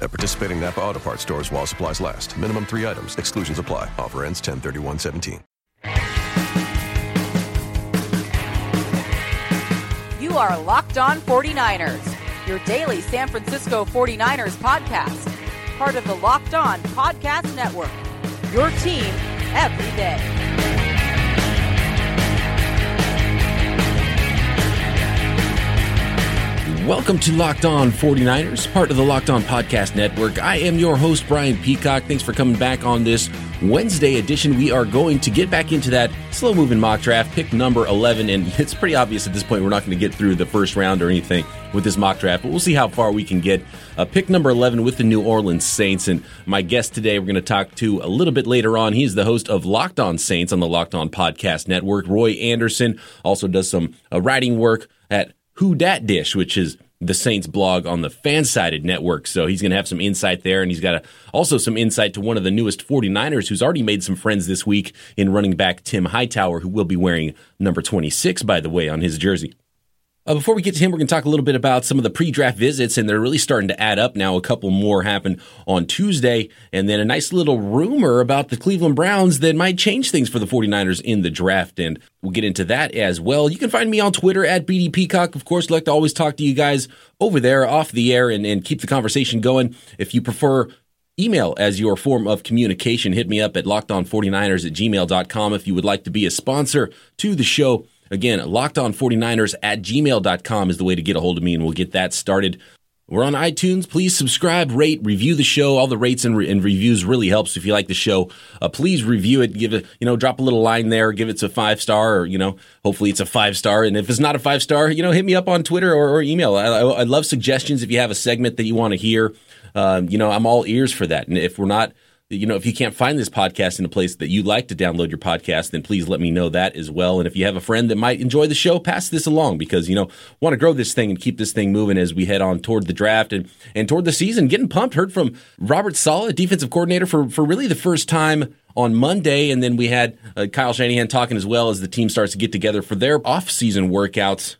At participating Napa Auto Parts stores while supplies last. Minimum three items. Exclusions apply. Offer ends 10 31 17. You are Locked On 49ers, your daily San Francisco 49ers podcast, part of the Locked On Podcast Network. Your team every day. Welcome to Locked On 49ers, part of the Locked On Podcast Network. I am your host, Brian Peacock. Thanks for coming back on this Wednesday edition. We are going to get back into that slow moving mock draft, pick number 11. And it's pretty obvious at this point we're not going to get through the first round or anything with this mock draft, but we'll see how far we can get. Uh, pick number 11 with the New Orleans Saints. And my guest today, we're going to talk to a little bit later on. He's the host of Locked On Saints on the Locked On Podcast Network. Roy Anderson also does some uh, writing work at Who Dat Dish, which is the Saints blog on the Fansided network. So he's going to have some insight there. And he's got a, also some insight to one of the newest 49ers who's already made some friends this week in running back Tim Hightower, who will be wearing number 26, by the way, on his jersey. Uh, before we get to him, we're going to talk a little bit about some of the pre-draft visits, and they're really starting to add up now. A couple more happened on Tuesday, and then a nice little rumor about the Cleveland Browns that might change things for the 49ers in the draft, and we'll get into that as well. You can find me on Twitter at BD Peacock. Of course, like to always talk to you guys over there off the air and, and keep the conversation going. If you prefer email as your form of communication, hit me up at lockedon49ers at gmail.com if you would like to be a sponsor to the show. Again, lockedon49ers at gmail.com is the way to get a hold of me, and we'll get that started. We're on iTunes. Please subscribe, rate, review the show. All the rates and, re- and reviews really helps if you like the show. Uh, please review it. Give it, you know, drop a little line there. Give it a five star, or you know, hopefully it's a five star. And if it's not a five star, you know, hit me up on Twitter or, or email. I, I, I love suggestions. If you have a segment that you want to hear, um, you know, I'm all ears for that. And if we're not you know, if you can't find this podcast in a place that you'd like to download your podcast, then please let me know that as well. And if you have a friend that might enjoy the show, pass this along because, you know, want to grow this thing and keep this thing moving as we head on toward the draft and, and toward the season. Getting pumped. Heard from Robert Saleh, defensive coordinator for, for really the first time on Monday. And then we had uh, Kyle Shanahan talking as well as the team starts to get together for their off-season workouts.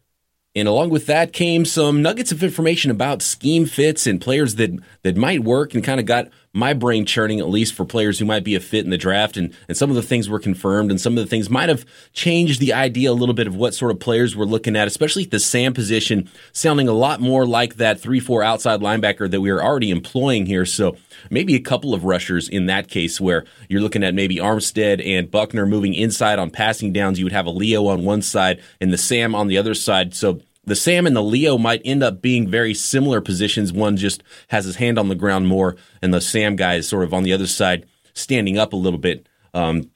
And along with that came some nuggets of information about scheme fits and players that, that might work and kind of got my brain churning, at least for players who might be a fit in the draft. And, and some of the things were confirmed, and some of the things might have changed the idea a little bit of what sort of players we're looking at, especially the Sam position, sounding a lot more like that 3 4 outside linebacker that we are already employing here. So maybe a couple of rushers in that case where you're looking at maybe Armstead and Buckner moving inside on passing downs. You would have a Leo on one side and the Sam on the other side. So the Sam and the Leo might end up being very similar positions. One just has his hand on the ground more, and the Sam guy is sort of on the other side, standing up a little bit. Um,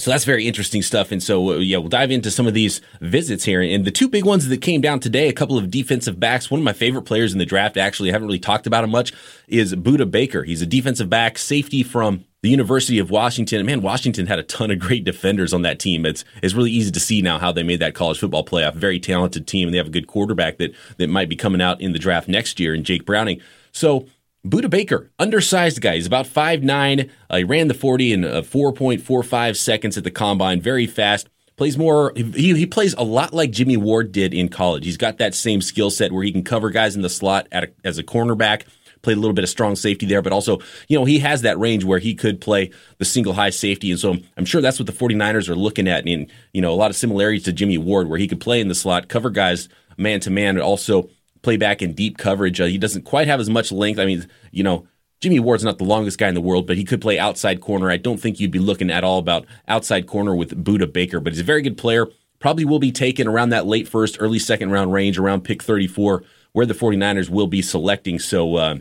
so that's very interesting stuff. And so, uh, yeah, we'll dive into some of these visits here. And the two big ones that came down today, a couple of defensive backs. One of my favorite players in the draft, actually, I haven't really talked about him much, is Budda Baker. He's a defensive back, safety from the University of Washington. Man, Washington had a ton of great defenders on that team. It's it's really easy to see now how they made that college football playoff. Very talented team, and they have a good quarterback that that might be coming out in the draft next year in Jake Browning. So Budda Baker, undersized guy. He's about 5'9". Uh, he ran the 40 in uh, 4.45 seconds at the combine. Very fast. Plays more, he, he plays a lot like Jimmy Ward did in college. He's got that same skill set where he can cover guys in the slot a, as a cornerback, play a little bit of strong safety there, but also, you know, he has that range where he could play the single high safety. And so I'm sure that's what the 49ers are looking at in, you know, a lot of similarities to Jimmy Ward where he could play in the slot, cover guys man to man, and also play back in deep coverage. Uh, he doesn't quite have as much length. I mean, you know, Jimmy Ward's not the longest guy in the world, but he could play outside corner. I don't think you'd be looking at all about outside corner with Budda Baker, but he's a very good player. Probably will be taken around that late first, early second round range, around pick 34, where the 49ers will be selecting. So, uh,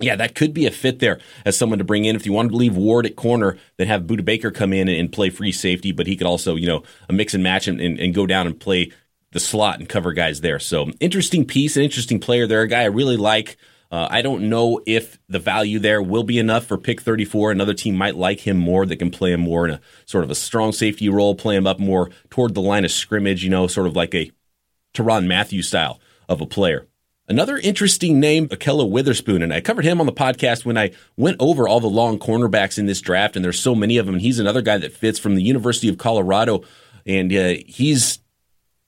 yeah, that could be a fit there as someone to bring in. If you want to leave Ward at corner, then have Budda Baker come in and play free safety, but he could also, you know, mix and match and, and, and go down and play the slot and cover guys there. So interesting piece, an interesting player there, a guy I really like. Uh, I don't know if the value there will be enough for pick 34. Another team might like him more that can play him more in a sort of a strong safety role, play him up more toward the line of scrimmage, you know, sort of like a Tyrann Mathieu style of a player. Another interesting name, Ahkello Witherspoon, and I covered him on the podcast when I went over all the long cornerbacks in this draft, and there's so many of them. And he's another guy that fits from the University of Colorado, and uh, he's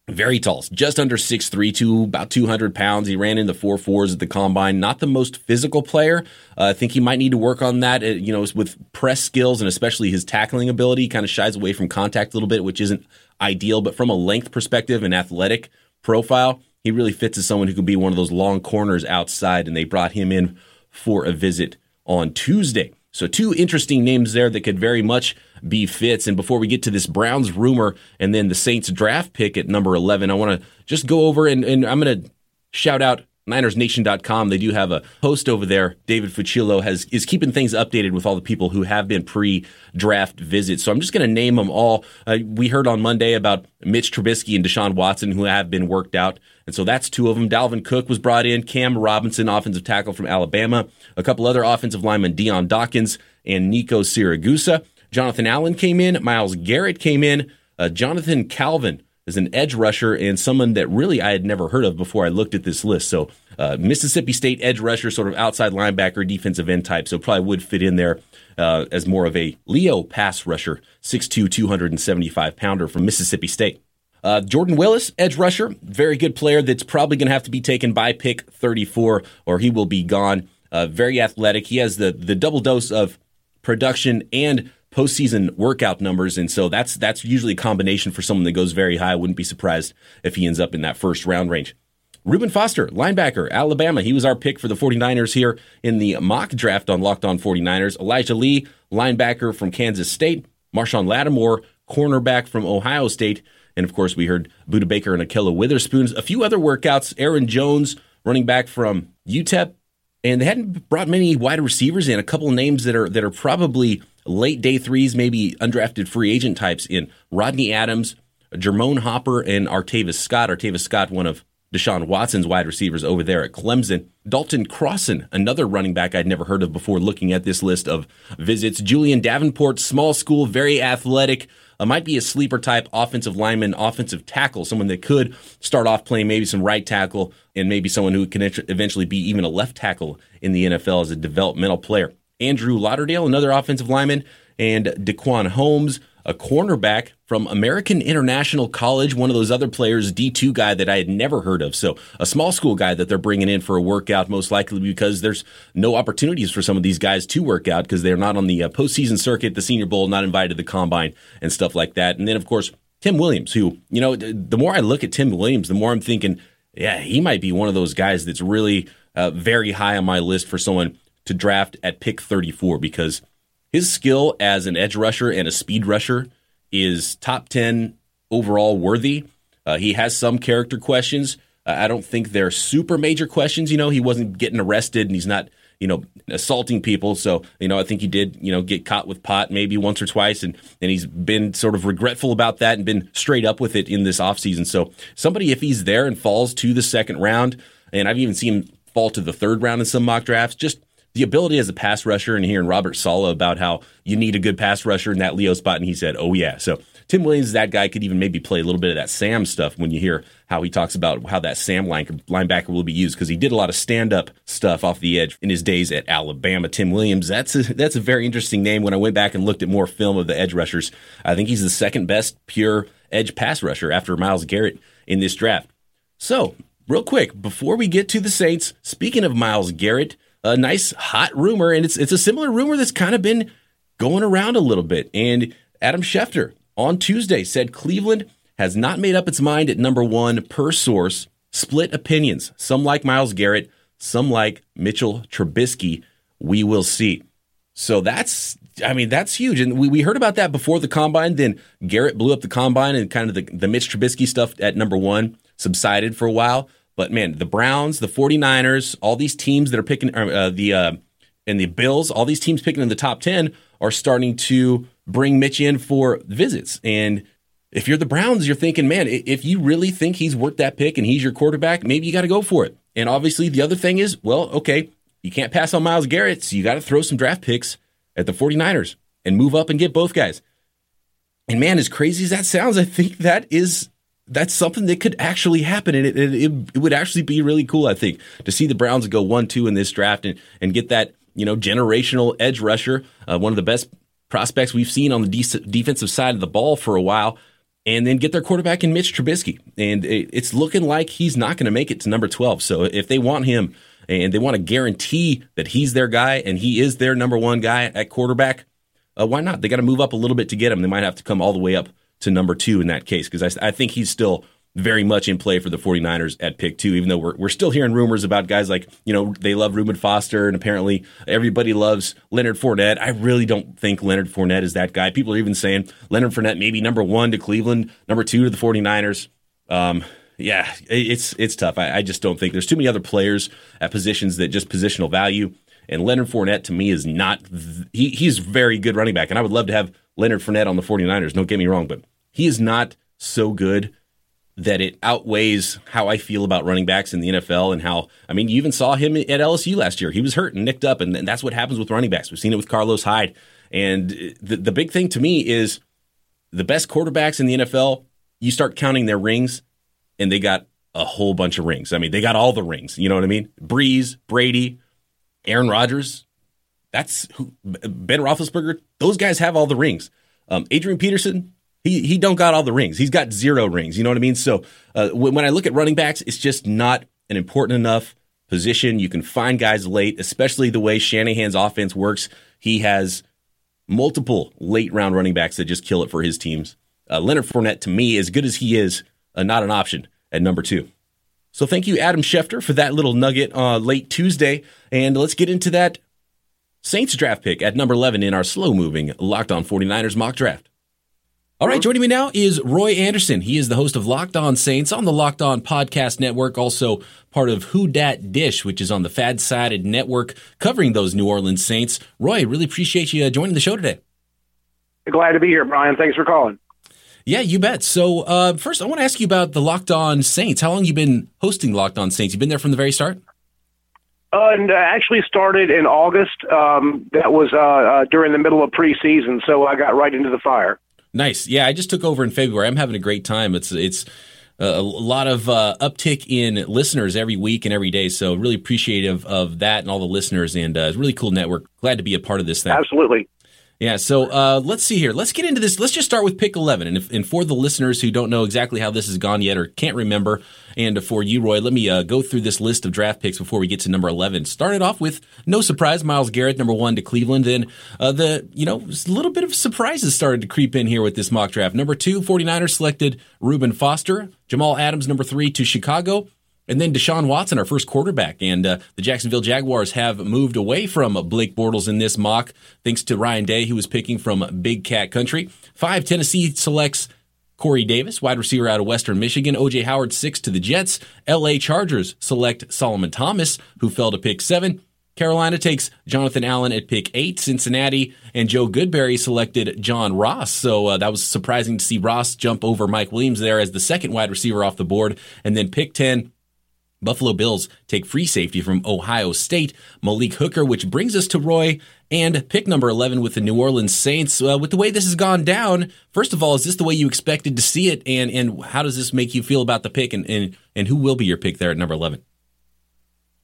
very tall, just under 6'3", to about 200 pounds. He ran in the four fours at the combine. Not the most physical player. Uh, I think he might need to work on that, uh, you know, with press skills and especially his tackling ability. He kind of shies away from contact a little bit, which isn't ideal. But from a length perspective and athletic profile, he really fits as someone who could be one of those long corners outside, and they brought him in for a visit on Tuesday. So, two interesting names there that could very much be fits. And before we get to this Browns rumor and then the Saints draft pick at number 11, I want to just go over and, and I'm going to shout out NinersNation.com. They do have a host over there. David Fucillo has is keeping things updated with all the people who have been pre-draft visits. So I'm just going to name them all. Uh, we heard on Monday about Mitch Trubisky and Deshaun Watson who have been worked out, and so that's two of them. Dalvin Cook was brought in. Cam Robinson, offensive tackle from Alabama. A couple other offensive linemen, Dion Dawkins and Nico Siragusa. Jonathan Allen came in. Myles Garrett came in. Uh, Jonathan Calvin is an edge rusher and someone that really I had never heard of before I looked at this list. So uh, Mississippi State edge rusher, sort of outside linebacker, defensive end type. So probably would fit in there uh, as more of a Leo pass rusher, 6'2", 275 pounder from Mississippi State. Uh, Jordan Willis, edge rusher, very good player that's probably going to have to be taken by pick 34 or he will be gone. Uh, very athletic. He has the the double dose of production and postseason workout numbers, and so that's that's usually a combination for someone that goes very high. I wouldn't be surprised if he ends up in that first round range. Reuben Foster, linebacker, Alabama. He was our pick for the 49ers here in the mock draft on Locked On 49ers. Elijah Lee, linebacker from Kansas State. Marshon Lattimore, cornerback from Ohio State. And of course, we heard Budda Baker and Ahkello Witherspoons. A few other workouts. Aaron Jones, running back from UTEP. And they hadn't brought many wide receivers in. A couple names that are that are probably late day threes, maybe undrafted free agent types in Rodney Adams, Germone Hopper, and Artavis Scott. Artavis Scott, one of Deshaun Watson's wide receivers over there at Clemson. Dalton Crossan, another running back I'd never heard of before looking at this list of visits. Julian Davenport, small school, very athletic, uh, might be a sleeper type offensive lineman, offensive tackle, someone that could start off playing maybe some right tackle and maybe someone who can eventually be even a left tackle in the NFL as a developmental player. Andrew Lauderdale, another offensive lineman, and DaQuan Holmes, a cornerback from American International College, one of those other players, D2 guy that I had never heard of. So a small school guy that they're bringing in for a workout, most likely because there's no opportunities for some of these guys to work out because they're not on the uh, postseason circuit, the Senior Bowl, not invited to the combine and stuff like that. And then, of course, Tim Williams, who, you know, the more I look at Tim Williams, the more I'm thinking, yeah, he might be one of those guys that's really uh, very high on my list for someone to draft at pick 34 because his skill as an edge rusher and a speed rusher is top 10 overall worthy. Uh, he has some character questions. Uh, I don't think they're super major questions. You know, he wasn't getting arrested and he's not, you know, assaulting people. So, you know, I think he did, you know, get caught with pot maybe once or twice. And, and he's been sort of regretful about that and been straight up with it in this offseason. So, somebody, if he's there and falls to the second round, and I've even seen him fall to the third round in some mock drafts, just the ability as a pass rusher and hearing Robert Saleh about how you need a good pass rusher in that Leo spot, and he said, "Oh yeah." So Tim Williams, that guy could even maybe play a little bit of that Sam stuff when you hear how he talks about how that Sam linebacker will be used because he did a lot of stand up stuff off the edge in his days at Alabama. Tim Williams, that's a, that's a very interesting name. When I went back and looked at more film of the edge rushers, I think he's the second best pure edge pass rusher after Myles Garrett in this draft. So, real quick, before we get to the Saints, speaking of Myles Garrett, a nice hot rumor, and it's it's a similar rumor that's kind of been going around a little bit. And Adam Schefter on Tuesday said Cleveland has not made up its mind at number one per source. Split opinions. Some like Myles Garrett, some like Mitchell Trubisky. We will see. So that's, I mean, that's huge. And we, we heard about that before the combine. Then Garrett blew up the combine and kind of the, the Mitch Trubisky stuff at number one subsided for a while. But man, the Browns, the 49ers, all these teams that are picking uh, the uh, and the Bills, all these teams picking in the top 10 are starting to bring Mitch in for visits. And if you're the Browns, you're thinking, man, if you really think he's worth that pick and he's your quarterback, maybe you got to go for it. And obviously, the other thing is, well, okay, you can't pass on Myles Garrett, so you got to throw some draft picks at the 49ers and move up and get both guys. And man, as crazy as that sounds, I think that is that's something that could actually happen, and it, it, it would actually be really cool. I think to see the Browns go one two in this draft and and get that you know generational edge rusher, uh, one of the best prospects we've seen on the de- defensive side of the ball for a while, and then get their quarterback in Mitch Trubisky. And it, it's looking like he's not going to make it to number twelve. So if they want him and they want to guarantee that he's their guy and he is their number one guy at quarterback, uh, why not? They got to move up a little bit to get him. They might have to come all the way up to number two in that case because I, I, think he's still very much in play for the 49ers at pick two, even though we're, we're still hearing rumors about guys like, you know, they love Reuben Foster and apparently everybody loves Leonard Fournette. I really don't think Leonard Fournette is that guy. People are even saying Leonard Fournette maybe number one to Cleveland, number two to the 49ers. Um, yeah, it's it's tough. I, I just don't think there's too many other players at positions that just positional value. And Leonard Fournette to me is not, he, he's very good running back. And I would love to have Leonard Fournette on the 49ers. Don't get me wrong, but he is not so good that it outweighs how I feel about running backs in the NFL and how, I mean, you even saw him at LSU last year. He was hurt and nicked up, and that's what happens with running backs. We've seen it with Carlos Hyde. And the, the big thing to me is the best quarterbacks in the NFL, you start counting their rings, and they got a whole bunch of rings. I mean, they got all the rings. You know what I mean? Brees, Brady, Aaron Rodgers, that's who, Ben Roethlisberger. Those guys have all the rings. Um, Adrian Peterson, he he don't got all the rings. He's got zero rings. You know what I mean? So uh, when, when I look at running backs, it's just not an important enough position. You can find guys late, especially the way Shanahan's offense works. He has multiple late round running backs that just kill it for his teams. Uh, Leonard Fournette, to me, as good as he is, uh, not an option at number two. So thank you, Adam Schefter, for that little nugget uh, late Tuesday. And let's get into that Saints draft pick at number 11 in our slow moving Locked On 49ers mock draft. All right, joining me now is Roy Anderson. He is the host of Locked On Saints on the Locked On Podcast Network, also part of Who Dat Dish, which is on the Fansided Network, covering those New Orleans Saints. Roy, really appreciate you uh, joining the show today. Glad to be here, Brian. Thanks for calling. Yeah, you bet. So, uh, first, I want to ask you about the Locked On Saints. How long you been hosting Locked On Saints? You've been there from the very start. Uh, and uh, actually started in August. Um, that was uh, uh, during the middle of preseason, so I got right into the fire. Nice. Yeah, I just took over in February. I'm having a great time. It's it's a lot of uh, uptick in listeners every week and every day. So really appreciative of that and all the listeners. And uh, it's a really cool network. Glad to be a part of this thing. Absolutely. Yeah, so uh, let's see here. Let's get into this. Let's just start with pick 11. And, if, and for the listeners who don't know exactly how this has gone yet or can't remember, and for you, Roy, let me uh, go through this list of draft picks before we get to number 11. Started off with, no surprise, Myles Garrett, number one to Cleveland. Then uh, the, you know, a little bit of surprises started to creep in here with this mock draft. Number two, 49ers selected Reuben Foster. Jamal Adams, number three to Chicago. And then Deshaun Watson, our first quarterback. And uh, the Jacksonville Jaguars have moved away from Blake Bortles in this mock, thanks to Ryan Day, who was picking from Big Cat Country. Five, Tennessee selects Corey Davis, wide receiver out of Western Michigan. OJ Howard, six to the Jets. LA Chargers select Solomon Thomas, who fell to pick seven. Carolina takes Jonathan Allen at pick eight. Cincinnati and Joe Goodberry selected John Ross. So uh, that was surprising to see Ross jump over Mike Williams there as the second wide receiver off the board. And then pick 10, Buffalo Bills take free safety from Ohio State, Malik Hooker, which brings us to Roy and pick number 11 with the New Orleans Saints. Uh, with the way this has gone down, first of all, is this the way you expected to see it? And, and how does this make you feel about the pick? And, and, and who will be your pick there at number 11?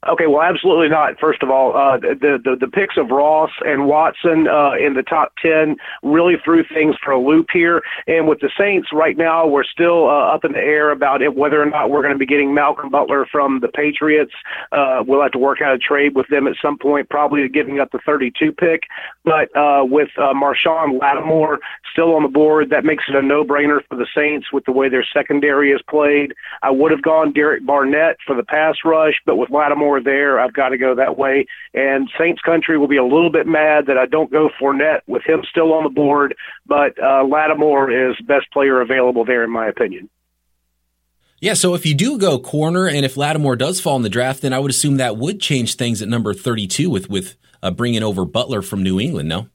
Okay, well, absolutely not. First of all, uh, the, the the picks of Ross and Watson uh, in the top ten really threw things for a loop here. And with the Saints right now, we're still uh, up in the air about it, whether or not we're going to be getting Malcolm Butler from the Patriots. Uh, we'll have to work out a trade with them at some point, probably giving up the 32 pick. But uh, with uh, Marshon Lattimore still on the board, that makes it a no-brainer for the Saints with the way their secondary is played. I would have gone Derek Barnett for the pass rush, but with Lattimore there, I've got to go that way. And Saints country will be a little bit mad that I don't go Fournette with him still on the board, but uh, Lattimore is best player available there, in my opinion. Yeah, so if you do go corner, and if Lattimore does fall in the draft, then I would assume that would change things at number thirty-two with with uh, bringing over Butler from New England. No.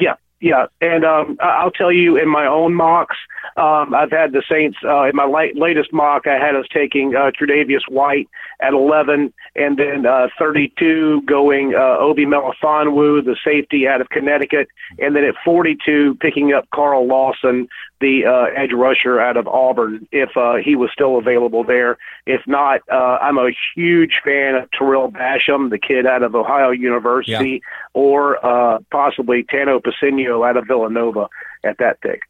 Yeah, yeah, and um, I'll tell you in my own mocks, Um, I've had the Saints uh, in my late, latest mock. I had us taking uh, Tre'Davious White at 11, and then uh, 32 going uh, Obi Melifonwu, the safety out of Connecticut, and then at 42 picking up Carl Lawson, the uh, edge rusher out of Auburn, if uh, he was still available there. If not, uh, I'm a huge fan of Tarell Basham, the kid out of Ohio University, yeah. or uh, possibly Tanoh Kpassagnon out of Villanova at that pick.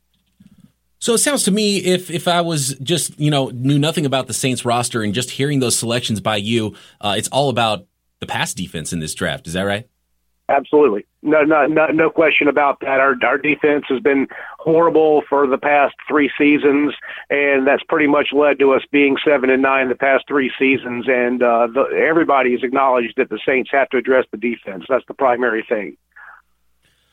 So it sounds to me if if I was just you know knew nothing about the Saints roster and just hearing those selections by you, uh, it's all about the pass defense in this draft. Is that right? Absolutely, no, no, no, no question about that. Our our defense has been horrible for the past three seasons, and that's pretty much led to us being seven and nine the past three seasons. And uh, the, everybody has acknowledged that the Saints have to address the defense. That's the primary thing.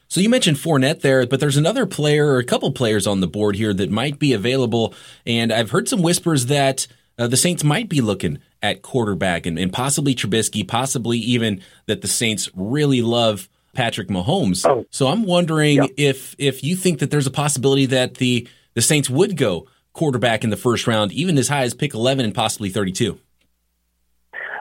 So you mentioned Fournette there, but there's another player or a couple players on the board here that might be available, and I've heard some whispers that uh, the Saints might be looking at quarterback and, and possibly Trubisky, possibly even that the Saints really love Patrick Mahomes. Oh. So I'm wondering if if you think that there's a possibility that the the Saints would go quarterback in the first round, even as high as pick 11 and possibly 32.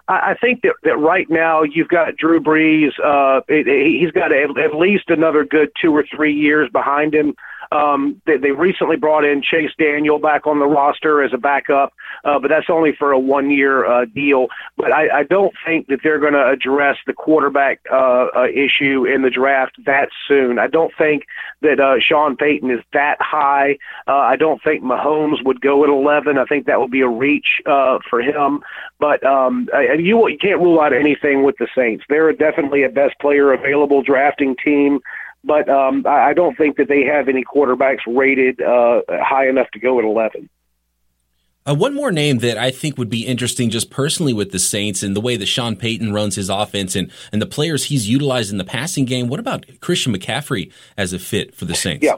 I think that, that right now you've got Drew Brees. Uh, he's got at least another good two or three years behind him. Um, they, they recently brought in Chase Daniel back on the roster as a backup, uh, but that's only for a one year uh, deal. But I, I don't think that they're going to address the quarterback uh, uh, issue in the draft that soon. I don't think that uh, Sean Payton is that high. Uh, I don't think Mahomes would go at 11. I think that would be a reach uh, for him. But um, you, you can't rule out anything with the Saints. They're definitely a best player available drafting team but um, I don't think that they have any quarterbacks rated uh, high enough to go at 11. Uh, one more name that I think would be interesting just personally with the Saints and the way that Sean Payton runs his offense and, and the players he's utilized in the passing game. What about Christian McCaffrey as a fit for the Saints? Yeah.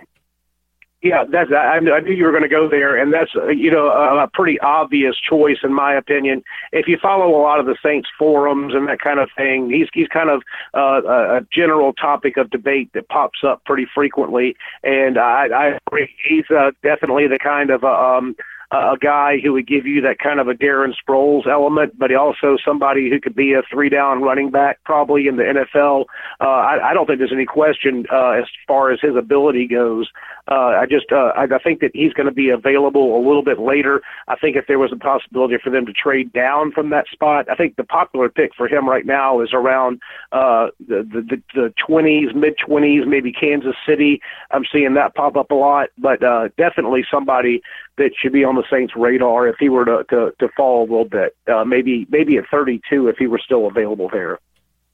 Yeah, that's I, I knew you were going to go there, and that's uh, you know a, a pretty obvious choice in my opinion. If you follow a lot of the Saints forums and that kind of thing, he's he's kind of uh, a general topic of debate that pops up pretty frequently, and I, I agree. He's uh, definitely the kind of uh, um, a guy who would give you that kind of a Darren Sproles element, but also somebody who could be a three down running back probably in the NFL. Uh, I, I don't think there's any question uh, as far as his ability goes. Uh, I just uh, I, I think that he's going to be available a little bit later. I think if there was a possibility for them to trade down from that spot, I think the popular pick for him right now is around uh, the the the twenties, mid twenties, maybe Kansas City. I'm seeing that pop up a lot, but uh, definitely somebody that should be on the Saints' radar if he were to to, to fall a little bit. Uh, maybe maybe at 32 if he were still available there.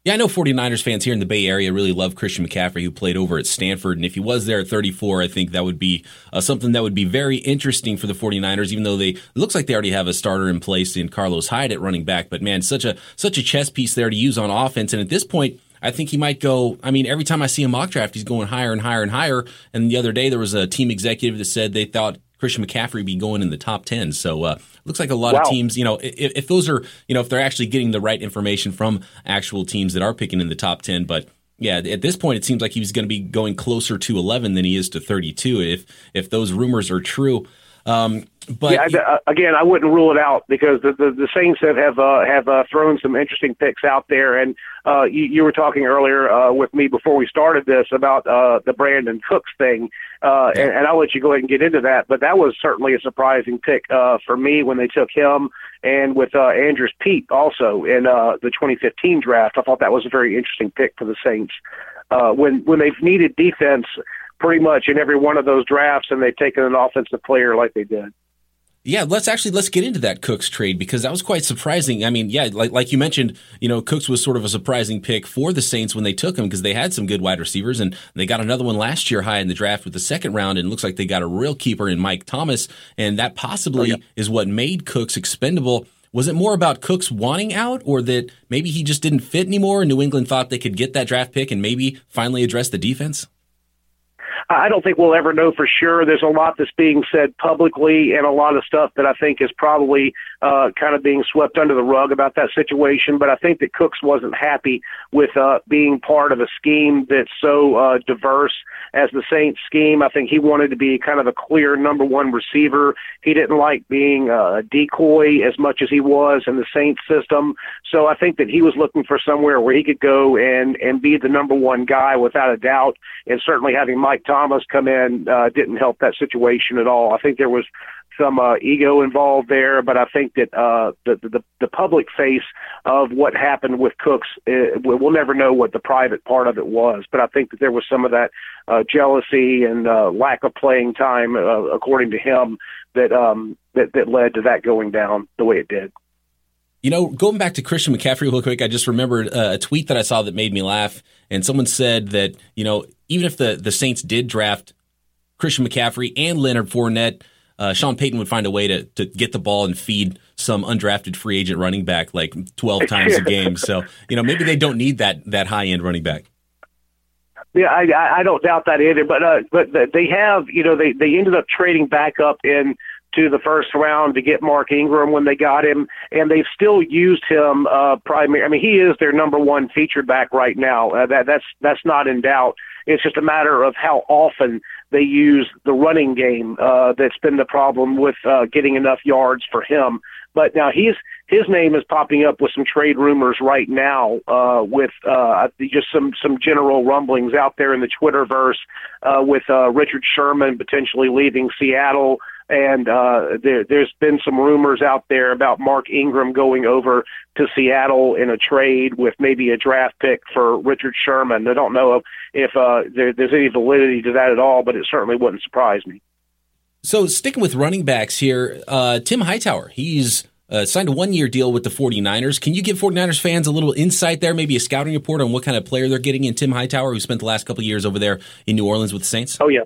Yeah, I know 49ers fans here in the Bay Area really love Christian McCaffrey, who played over at Stanford. And if he was there at 34, I think that would be uh, something that would be very interesting for the 49ers, even though they looks like they already have a starter in place in Carlos Hyde at running back. But man, such a such a chess piece there to use on offense. And at this point, I think he might go. I mean, every time I see a mock draft, he's going higher and higher and higher. And the other day, there was a team executive that said they thought Christian McCaffrey be going in the top 10. So uh, looks like a lot wow. of teams, you know, if, if, those are, you know, if they're actually getting the right information from actual teams that are picking in the top 10. But yeah, at this point, it seems like he's going to be going closer to 11 than he is to 32. If if those rumors are true. Um, but yeah, I, uh, again, I wouldn't rule it out because the the, the Saints have have uh, have uh, thrown some interesting picks out there, and uh, you, you were talking earlier uh, with me before we started this about uh, the Brandin Cooks thing, uh, and, and I'll let you go ahead and get into that. But that was certainly a surprising pick uh, for me when they took him, and with uh, Andrus Peat also in uh, the 2015 draft. I thought that was a very interesting pick for the Saints. Uh, when when they've needed defense pretty much in every one of those drafts, and they've taken an offensive player like they did. Yeah, let's actually let's get into that Cooks trade because that was quite surprising. I mean, yeah, like like you mentioned, you know, Cooks was sort of a surprising pick for the Saints when they took him because they had some good wide receivers and they got another one last year high in the draft with the second round and looks like they got a real keeper in Mike Thomas and that possibly oh, yeah. is what made Cooks expendable. Was it more about Cooks wanting out or that maybe he just didn't fit anymore and New England thought they could get that draft pick and maybe finally address the defense? I don't think we'll ever know for sure. There's a lot that's being said publicly, and a lot of stuff that I think is probably uh, kind of being swept under the rug about that situation. But I think that Cooks wasn't happy with uh, being part of a scheme that's so uh, diverse as the Saints scheme. I think he wanted to be kind of a clear number one receiver. He didn't like being a decoy as much as he was in the Saints system. So I think that he was looking for somewhere where he could go and and be the number one guy without a doubt. And certainly having Mike Thomas come in uh, didn't help that situation at all. I think there was some uh, ego involved there, but I think that uh, the, the the public face of what happened with Cooks, uh, we'll never know what the private part of it was. But I think that there was some of that uh, jealousy and uh, lack of playing time, uh, according to him, that um, that that led to that going down the way it did. You know, going back to Christian McCaffrey real quick, I just remembered uh, a tweet that I saw that made me laugh. And someone said that, you know, even if the, the Saints did draft Christian McCaffrey and Leonard Fournette, uh, Sean Payton would find a way to, to get the ball and feed some undrafted free agent running back like 12 times a game. So, you know, maybe they don't need that, that high end running back. Yeah, I, I don't doubt that either. But uh, but they have, you know, they they ended up trading back up in to the first round to get Mark Ingram when they got him, and they've still used him uh, primary. I mean, he is their number one featured back right now. Uh, that that's that's not in doubt. It's just a matter of how often they use the running game. Uh, that's been the problem with uh, getting enough yards for him. But now he's his name is popping up with some trade rumors right now, uh, with uh, just some some general rumblings out there in the Twitterverse, uh, with uh, Richard Sherman potentially leaving Seattle and uh, there, there's been some rumors out there about Mark Ingram going over to Seattle in a trade with maybe a draft pick for Richard Sherman. I don't know if, uh, there, there's any validity to that at all, but it certainly wouldn't surprise me. So, sticking with running backs here, uh, Tim Hightower, he's uh, signed a one year deal with the 49ers. Can you give 49ers fans a little insight there, maybe a scouting report on what kind of player they're getting in Tim Hightower, who spent the last couple years over there in New Orleans with the Saints? Oh, yeah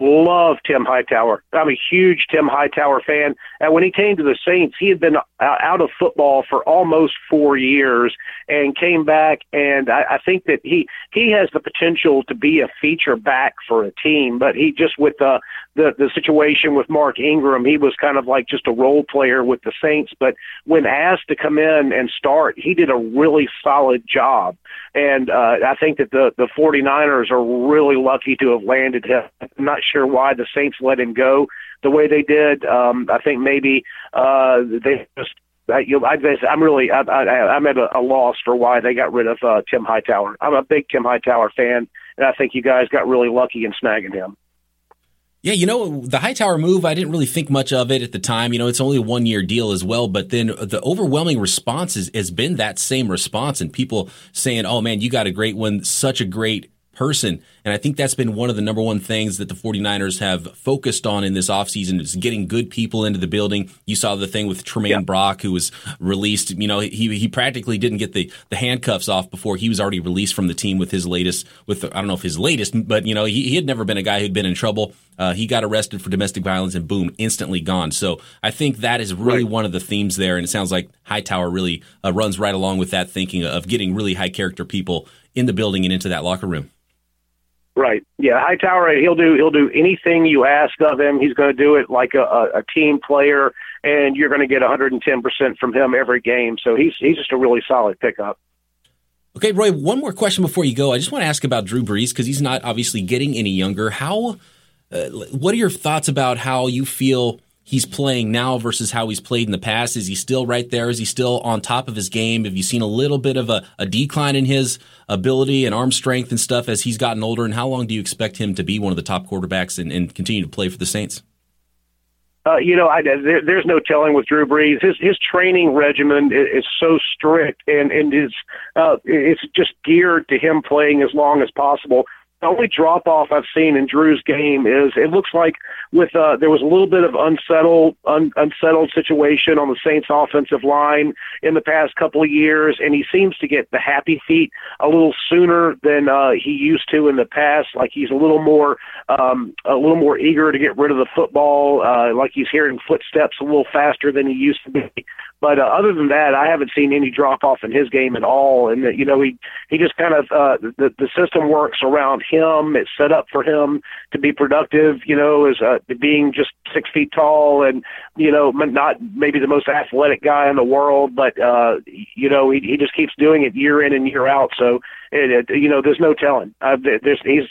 love Tim Hightower. I'm a huge Tim Hightower fan. And when he came to the Saints, he had been out of football for almost four years and came back. And I, I think that he he has the potential to be a feature back for a team. But he just with the the the situation with Mark Ingram, he was kind of like just a role player with the Saints. But when asked to come in and start, he did a really solid job. And uh, I think that the the 49ers are really lucky to have landed him. I'm not sure why the Saints let him go the way they did. Um, I think maybe uh, they just. I, you I, I'm really I, I, I'm at a, a loss for why they got rid of uh, Tim Hightower. I'm a big Tim Hightower fan, and I think you guys got really lucky in snagging him. Yeah, you know, the Hightower move, I didn't really think much of it at the time. You know, it's only a one year deal as well. But then the overwhelming response is, has been that same response and people saying, oh man, you got a great one, such a great person. And I think that's been one of the number one things that the 49ers have focused on in this offseason is getting good people into the building. You saw the thing with Tramaine yeah. Brock, who was released. You know, he, he practically didn't get the, the handcuffs off before he was already released from the team with his latest, with, I don't know if his latest, but, you know, he, he had never been a guy who'd been in trouble. Uh, he got arrested for domestic violence and boom, instantly gone. So I think that is really right. one of the themes there. And it sounds like Hightower really uh, runs right along with that thinking of getting really high character people in the building and into that locker room. Right. Yeah. Hightower, he'll do he'll do anything you ask of him. He's going to do it like a, a, team player, and you're going to get 110 percent from him every game. So he's he's just a really solid pickup. Okay, Roy. One more question before you go. I just want to ask about Drew Brees because he's not obviously getting any younger. How? Uh, what are your thoughts about how you feel? He's playing now versus how he's played in the past? Is he still right there? Is he still on top of his game? Have you seen a little bit of a, a decline in his ability and arm strength and stuff as he's gotten older? And how long do you expect him to be one of the top quarterbacks and, and continue to play for the Saints? Uh, you know, I, there, there's no telling with Drew Brees. His his training regimen is, is so strict, and and is uh, it's just geared to him playing as long as possible the only drop off I've seen in Drew's game is it looks like with uh, there was a little bit of unsettled un, unsettled situation on the Saints offensive line in the past couple of years, and he seems to get the happy feet a little sooner than uh, he used to in the past. Like he's a little more um, a little more eager to get rid of the football. Uh, like he's hearing footsteps a little faster than he used to be. But uh, other than that, I haven't seen any drop off in his game at all. And you know, he he just kind of uh, the the system works around him. It's set up for him to be productive. You know, as uh, being just six feet tall and you know not maybe the most athletic guy in the world, but uh, you know he he just keeps doing it year in and year out. So it, it, you know, there's no telling. Uh, there's he's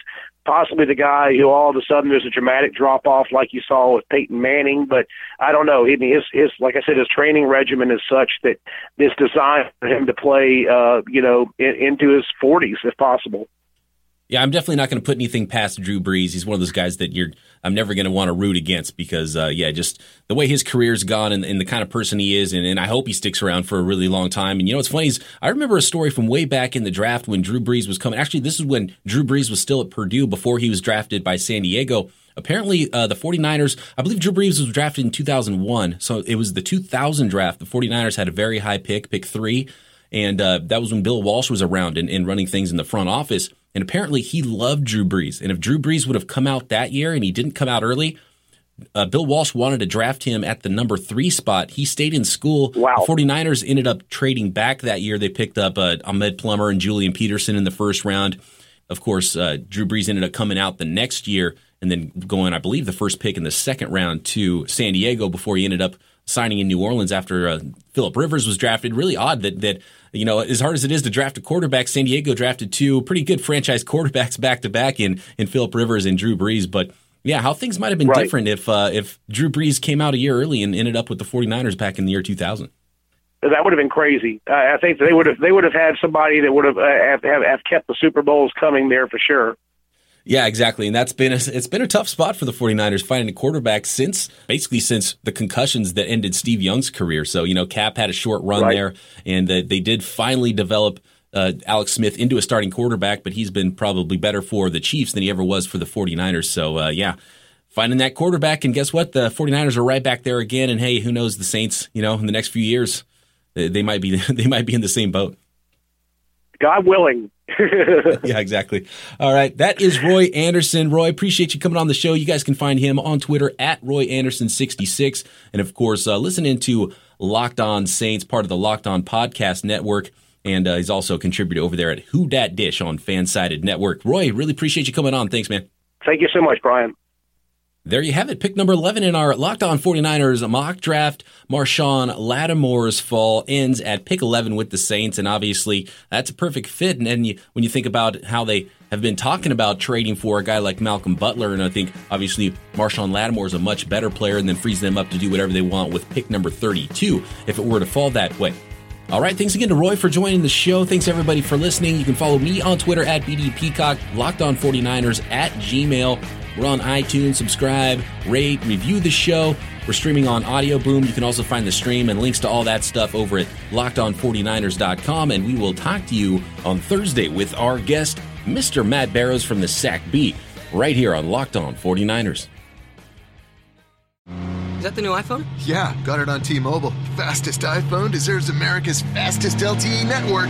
possibly the guy who all of a sudden there's a dramatic drop off like you saw with Peyton Manning. But I don't know. His, his like I said, his training regimen is such that it's designed for him to play, uh, you know, in, into his 40s if possible. Yeah, I'm definitely not going to put anything past Drew Brees. He's one of those guys that you're I'm never going to want to root against because, uh, yeah, just the way his career's gone and, and the kind of person he is, and, and, I hope he sticks around for a really long time. And you know what's funny is I remember a story from way back in the draft when Drew Brees was coming. Actually, this is when Drew Brees was still at Purdue before he was drafted by San Diego. Apparently, uh, the 49ers, I believe Drew Brees was drafted in 2001. So it was the 2000 draft. The 49ers had a very high pick, pick three. And uh, that was when Bill Walsh was around and, and running things in the front office. And apparently he loved Drew Brees. And if Drew Brees would have come out that year and he didn't come out early, uh, Bill Walsh wanted to draft him at the number three spot. He stayed in school. Wow. The 49ers ended up trading back that year. They picked up uh, Ahmed Plummer and Julian Peterson in the first round. Of course, uh, Drew Brees ended up coming out the next year and then going, I believe, the first pick in the second round to San Diego before he ended up signing in New Orleans after uh, Philip Rivers was drafted. Really odd that that you know, as hard as it is to draft a quarterback, San Diego drafted two pretty good franchise quarterbacks back to back in in Philip Rivers and Drew Brees. But yeah, how things might have been right. different if uh, if Drew Brees came out a year early and ended up with the 49ers back in the year 2000. That would have been crazy. Uh, I think they would have they would have had somebody that would have, uh, have have kept the Super Bowls coming there for sure. Yeah, exactly. And that's been a, it's been a tough spot for the 49ers finding a quarterback since basically since the concussions that ended Steve Young's career. So, you know, Kap had a short run right. there and uh, they did finally develop uh, Alex Smith into a starting quarterback, but he's been probably better for the Chiefs than he ever was for the 49ers. So, uh, yeah, finding that quarterback. And guess what? The 49ers are right back there again. And hey, who knows the Saints, you know, in the next few years, they, they might be, they might be in the same boat. God willing. yeah, exactly. All right. That is Roy Anderson. Roy, appreciate you coming on the show. You guys can find him on Twitter at Roy Anderson66. And of course, uh, listen into Locked On Saints, part of the Locked On Podcast Network. And uh, he's also a contributor over there at Who Dat Dish on Fansided Network. Roy, really appreciate you coming on. Thanks, man. Thank you so much, Brian. There you have it. Pick number 11 in our Locked On 49ers mock draft. Marshon Lattimore's fall ends at pick 11 with the Saints. And obviously, that's a perfect fit. And then you, when you think about how they have been talking about trading for a guy like Malcolm Butler, and I think obviously Marshon Lattimore is a much better player and then frees them up to do whatever they want with pick number 32 if it were to fall that way. All right, thanks again to Roy for joining the show. Thanks everybody for listening. You can follow me on Twitter at BD Peacock, Locked On 49ers at Gmail. We're on iTunes. Subscribe, rate, review the show. We're streaming on Audio Boom. You can also find the stream and links to all that stuff over at lockedon49ers.com. And we will talk to you on Thursday with our guest, Mr. Matt Barrows from the Sack Beat, right here on Locked On 49ers. Is that the new iPhone? Yeah, got it on T Mobile. Fastest iPhone deserves America's fastest LTE network.